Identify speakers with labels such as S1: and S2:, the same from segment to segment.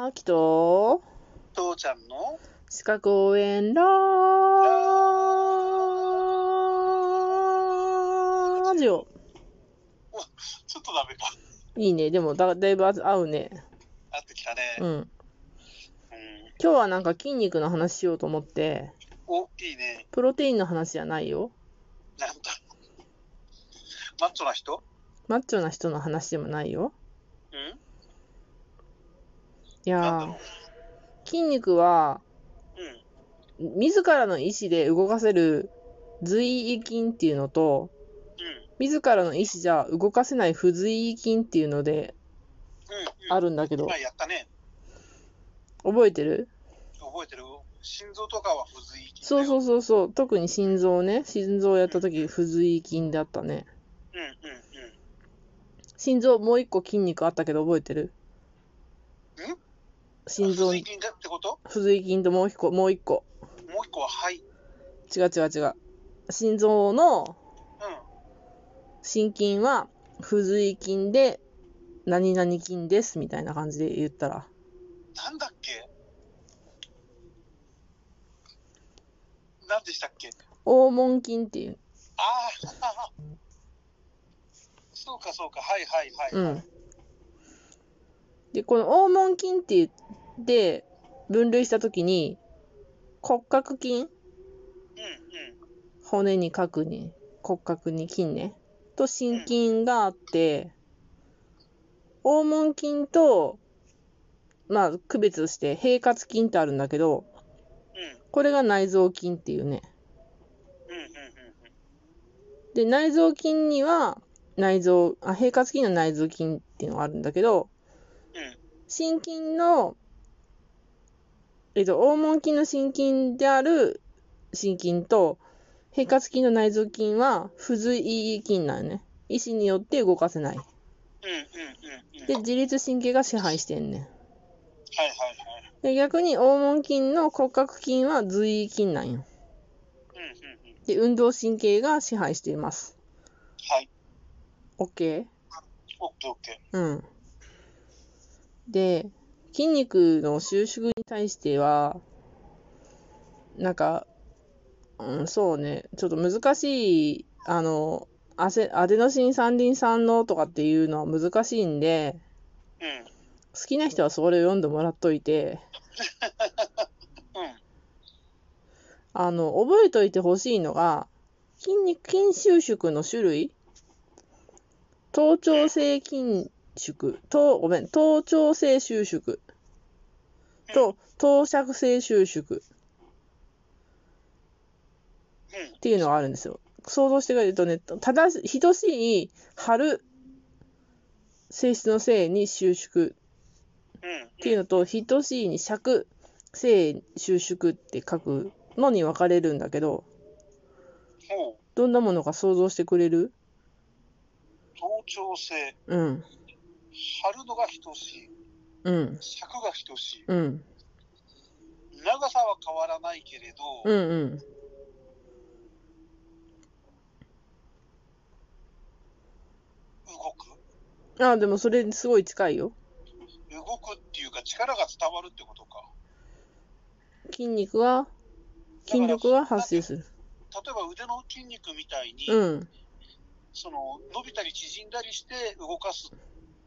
S1: あきと、
S2: 父ちゃんの？
S1: 歯科公園ラジオ。
S2: ちょっとダメか。
S1: いいね。でもだ、だいぶ合うね。
S2: 合ってきたね。
S1: うん。
S2: うん。
S1: 今日はなんか筋肉の話しようと思って、
S2: お、いいね。
S1: プロテインの話じゃないよ。
S2: なんだ？マッチョな人？
S1: マッチョな人の話でもないよ。
S2: うん？
S1: いや筋肉は、
S2: ううん。
S1: 自らの意思で動かせる随意筋っていうのと、
S2: うん。
S1: 自らの意思じゃ動かせない不随意筋っていうので
S2: うん。
S1: あるんだけど、
S2: 前やったね。
S1: 覚えてる？
S2: 覚えてる？心臓とかは不随意筋。
S1: そうそうそうそう。特に心臓ね。心臓やった時不随意筋だったね。
S2: うんうんうん。
S1: 心臓もう一個筋肉あったけど覚えてる？
S2: ん？
S1: 心臓に
S2: 筋だってこと
S1: 不随意筋ともう一個、もう一個。
S2: もう一個は肺。
S1: 違う違う違う。心臓の
S2: うん。
S1: 心筋は不随意筋で何々筋ですみたいな感じで言ったら。
S2: なんだっけ？何でしたっけ？
S1: 黄門筋っていう。
S2: ああ。そうかそうか。はいはいはい。はい
S1: うん。で、この黄門筋って言って分類した時に骨格筋？骨に核に骨格に筋ね。と心筋があって黄門筋とまあ区別して平滑筋ってあるんだけど
S2: うん。
S1: これが内臓筋っていうね。で内臓筋には内臓あ平滑筋の内臓筋っていうのがあるんだけど
S2: うん。
S1: 心筋のえっと黄門筋の心筋である心筋と平滑筋の内臓筋は不随意筋なんよね意思によって動かせない
S2: うんうんうんうん。
S1: で自律神経が支配してんねん
S2: はいはいはい。
S1: で逆に黄門筋の骨格筋は随意筋なんよ
S2: うんうんうん。
S1: で運動神経が支配しています
S2: はい。
S1: OK?
S2: オッケーオッケ
S1: うんで筋肉の収縮に対してはなんかうんそうねちょっと難しいあのアセアデノシン三リン酸のとかっていうのは難しいんで
S2: ー。うん。
S1: 好きな人はそれを読んでもらっといて
S2: うん。
S1: あの覚えといてほしいのが筋肉筋収縮の種類頭頂性筋縮頭ごめん頭頂性収縮と頭尺性収縮
S2: うん。
S1: っていうのがあるんですよ。想像してくれるとね、正し、等しい春性質の性に収縮
S2: うん。
S1: っていうのと、等しいに尺性収縮って書くのに分かれるんだけど。どんなものか想像してくれる？
S2: 頭頂性。
S1: うん、
S2: のが等しい。
S1: うん、
S2: 尺が等しい。
S1: うん、
S2: 長さは変わらないけれど、
S1: うん、うん。
S2: 動く？
S1: あ、でもそれすごい近いよ。
S2: 動くっていうか力が伝わるってことか。
S1: 筋肉は、筋力が発生する。
S2: 例えば腕の筋肉みたいに、
S1: うん、
S2: その伸びたり縮んだりして動かす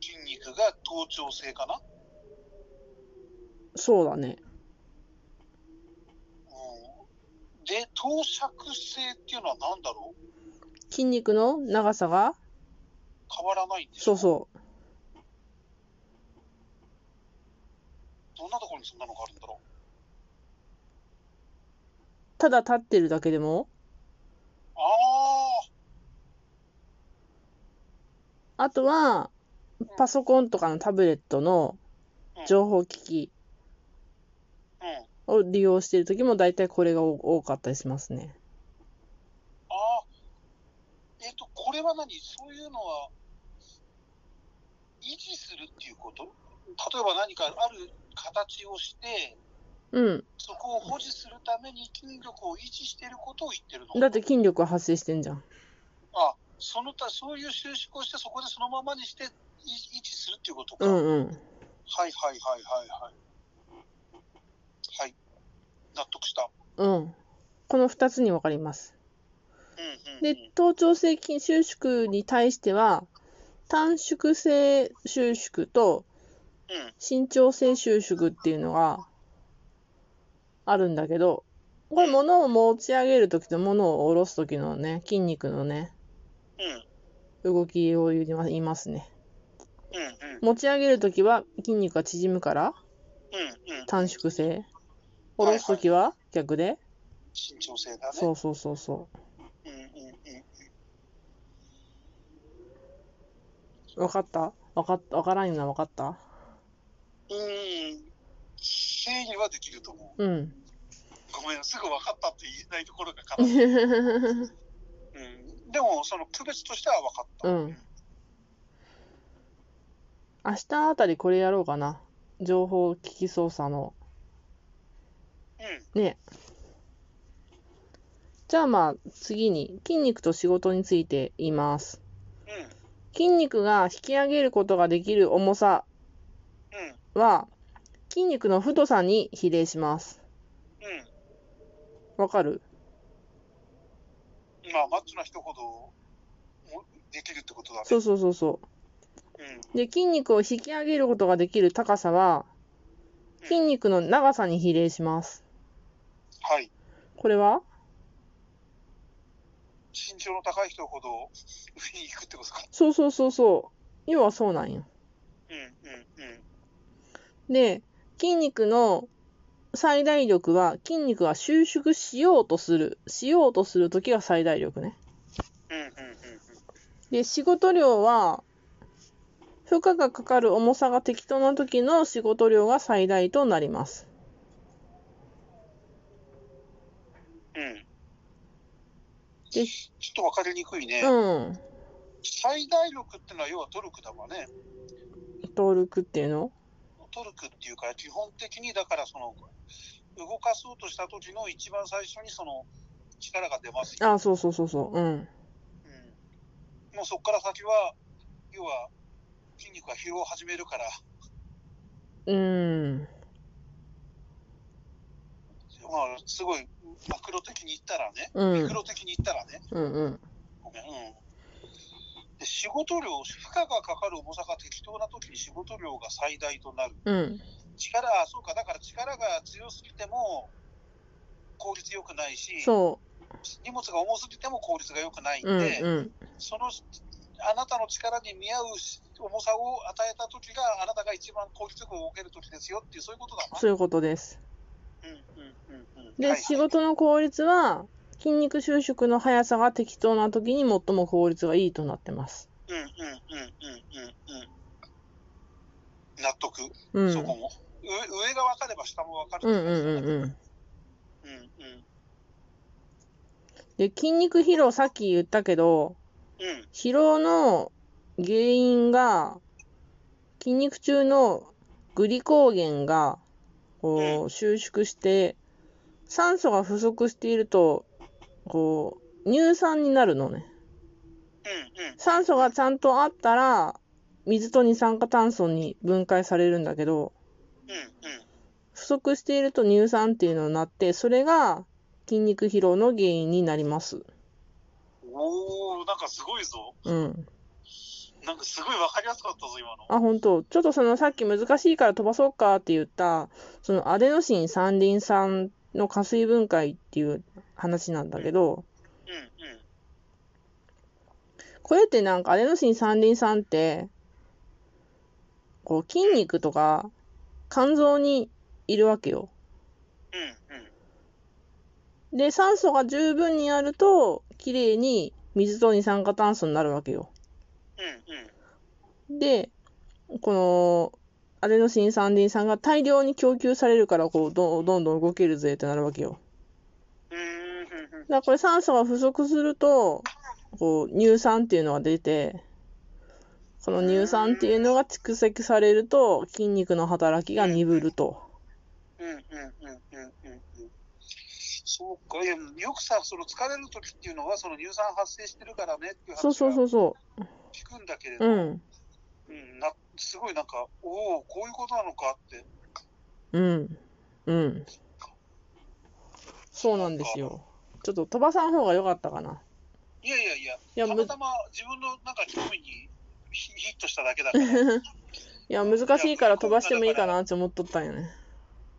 S2: 筋肉が頭頂性かな？
S1: そうだね。
S2: うん、で、頭尺性っていうのは何だろう？
S1: 筋肉の長さが、
S2: 変わらないんでしょ
S1: そうそう。
S2: どんなところにそんなのがあるんだろ
S1: ただ立ってるだけでも、
S2: うあ
S1: あとは、パソコンとかのタブレットの情報機器。を利用しているときも大体これが多多かったりしますね。
S2: ああ、えっ、と、これは何？そういうのは、維持するっていうこと？例えば何かある形をして、
S1: うん。
S2: そこを保持するために筋力を維持していることを言ってるの
S1: だって筋力が発生してんじゃん。
S2: あ、その他、そういう収縮をして、そこでそのままにしてい維持するっていうことか。
S1: うんうん。
S2: はいはいはいはいはい。はい。納得した。
S1: うん。この2つに分かります。
S2: うんうん、うん。
S1: で、頭頂性筋収縮に対しては、短縮性収縮と
S2: うん。
S1: 伸長性収縮っていうのがあるんだけど、これ物を持ち上げるときと物を下ろすときのね、筋肉のね、
S2: うん。
S1: 動きを言いま言いますね。
S2: うんうん。
S1: 持ち上げるときは筋肉が縮むから
S2: うんうん。
S1: 短縮性。下ろすときは逆で？
S2: 慎重性だね。
S1: そうそうそうそ
S2: うんうんうん。
S1: う。分かった？分かった、分からんのは分かった？
S2: うん。整理はできると思う。
S1: うん。
S2: ごめん、すぐ分かったって言えないところが悲しい。うん。でも、その区別としては分かった。
S1: うん明日あたりこれやろうかな。情報機器操作の。
S2: うん。
S1: ね。じゃあまあ次に筋肉と仕事について言います。
S2: うん。
S1: 筋肉が引き上げることができる重さ
S2: うん。
S1: は筋肉の太さに比例します。
S2: うん。
S1: わかる？
S2: まあ、マッチョな人ほどもできるってことだね。
S1: そうそうそうそ
S2: うん。
S1: う。で、筋肉を引き上げることができる高さは筋肉の長さに比例します。
S2: はい。
S1: これは？
S2: 身長の高い人ほど上に行くってことか？
S1: そうそうそうそう。要はそうなんよ。
S2: うんうんうん。
S1: で、筋肉の最大力は筋肉が収縮しようとする、しようとするときが最大力ね。
S2: うんうんうん
S1: で、仕事量は、負荷がかかる重さが適当な時の仕事量が最大となります。
S2: うん。うん。
S1: で
S2: ちょっと分かりにくいね。
S1: うん。
S2: 最大力ってのは要はトルクだわね。
S1: トルクっていうの？
S2: トルクっていうか、基本的にだからその、動かそうとした時の一番最初にその力が出ますよ。
S1: あ、そうそうそうそう。うん。
S2: うん。もうそこから先は、要は筋肉が疲労を始めるから、
S1: うん。
S2: まあ、すごいマクロ的に言ったらね、
S1: うん
S2: ミクロ的に言ったらね、
S1: うんうん。
S2: ごめん、うん。で仕事量、負荷がかかる重さが適当な時に仕事量が最大となる。
S1: うん。
S2: 力、そうか、だから力が強すぎても効率良くないし、
S1: そ
S2: 荷物が重すぎても効率が良くないん
S1: う。うん
S2: で、
S1: うん。
S2: そのあなたの力に見合う重さを与えた時があなたが一番効率よく動ける時ですよっていうそういうことだな。
S1: そういうことです。
S2: うんうん。
S1: で、仕事の効率は、筋肉収縮の速さが適当な時に最も効率がいいとなってます。
S2: うんうんうんうんうんうん。納得、
S1: うん。
S2: そこも。上上が分かれば下も分かる
S1: うんうんうんうん。
S2: うんうん
S1: で、筋肉疲労、さっき言ったけど、
S2: うん
S1: 疲労の原因が、筋肉中のグリコーゲンが、こう、収縮して、酸素が不足していると、こう、乳酸になるのね。
S2: うんうん
S1: 酸素がちゃんとあったら、水と二酸化炭素に分解されるんだけど、
S2: うんうん
S1: 不足していると乳酸っていうのになって、それが筋肉疲労の原因になります。
S2: おー、なんかすごいぞ。
S1: うん。
S2: なんかすごい分かりやすかったぞ、今の。
S1: あ、本当ちょっとそのさっき難しいから飛ばそうかって言った、そのアデノシン三リン酸の加水分解っていう話なんだけど、これってなんかアデノシン三リン酸って、こう筋肉とか肝臓にいるわけよ。で、酸素が十分にあると、綺麗に水と二酸化炭素になるわけよ。で、この、アデノシン三リン酸が大量に供給されるから、こう、どどんどん動けるぜってなるわけよ。だからこれ酸素が不足すると、こう、乳酸っていうのが出て、この乳酸っていうのが蓄積されると、筋肉の働きが鈍ると。
S2: うん。うん。うん。うん。うん。うん。そうか、いやよくさ、その疲れる時っていうのは、その乳酸発生してるからねっていう
S1: そうそうそうそ
S2: 聞くん。だけれ
S1: う。
S2: ど、
S1: うん。
S2: うんうん、なすごいなんか、おお、こういうことなのかって。
S1: うん。うん。そうなんですよ。ちょっと飛ばさん方が良かったかな。
S2: いやいやいや、
S1: いや、む
S2: たまたま自分のなんか興味にヒヒットしただけだから。
S1: いや、難しいから飛ばしてもいいかなって思っとったんよね。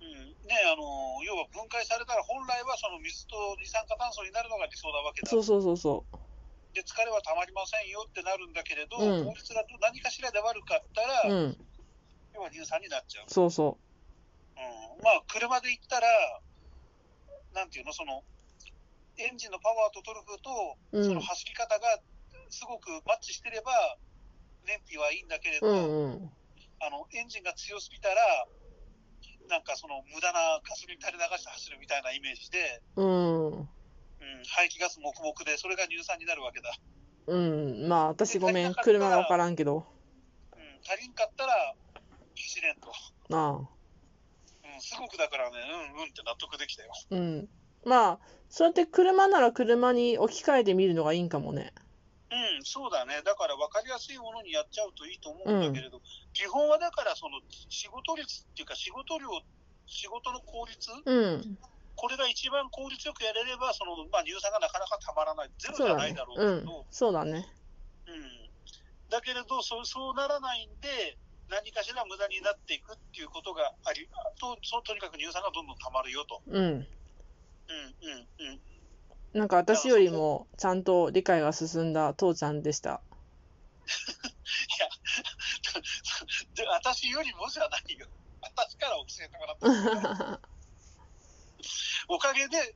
S2: うん、ねあの要は分解されたら本来はその水と二酸化炭素になるのが理想なわけだ。
S1: そうそうそうそ
S2: で疲れはたまりませんよってなるんだけれど、
S1: うん
S2: 効率が何かしらで悪かったら、
S1: う。うん。
S2: 要は乳酸になっちゃう。
S1: そうそ
S2: うん、まあ車で行ったら、なんていうの、そのエンジンのパワーとトルクと。その走り方がすごくマッチしてれば、燃費はいいんだけれど、
S1: うんうん。
S2: あのエンジンが強すぎたら、なんかその無駄なガソリン垂れ流して走るみたいなイメージで、
S1: うん。
S2: うん、排気ガス黙々で、それが乳酸になるわけだ。
S1: うん。まあ、私ごめん。車がわからんけど。
S2: うん、足りんかったら走れんと。
S1: なあ。
S2: うん、すごくだからね、うんうんって納得できたよ。
S1: うん。まあ、そうやって車なら車に置き換えてみるのがいいんかもね。
S2: うん、そうだね。だから分かりやすいものにやっちゃうといいと思うんだけれど、基本はだからその仕事率っていうか仕事量、仕事の効率、
S1: うん。
S2: これが一番効率よくやれれば、そのまあ、乳酸がなかなかたまらない、ゼロじゃないだろう。け
S1: うん
S2: ど、。
S1: そうだね。
S2: うんだけれどそう、そうならないんで、何かしら無駄になっていくっていうことがあり、とそとにかく乳酸がどんどんたまるよと。
S1: うん。
S2: うんうんうん。
S1: なんか私よりもちゃんと理解が進んだ父ちゃんでした。
S2: いや、で私よりもじゃないよ。私から教えてもらった。おかげで、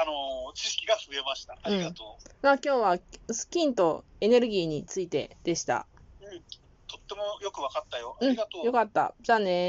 S2: あの、知識が増えました。ありがとう。
S1: まあ今日はスキンとエネルギーについてでした。
S2: とってもよくわかったよ。あ
S1: うん
S2: りがとう。
S1: よかった。じゃあね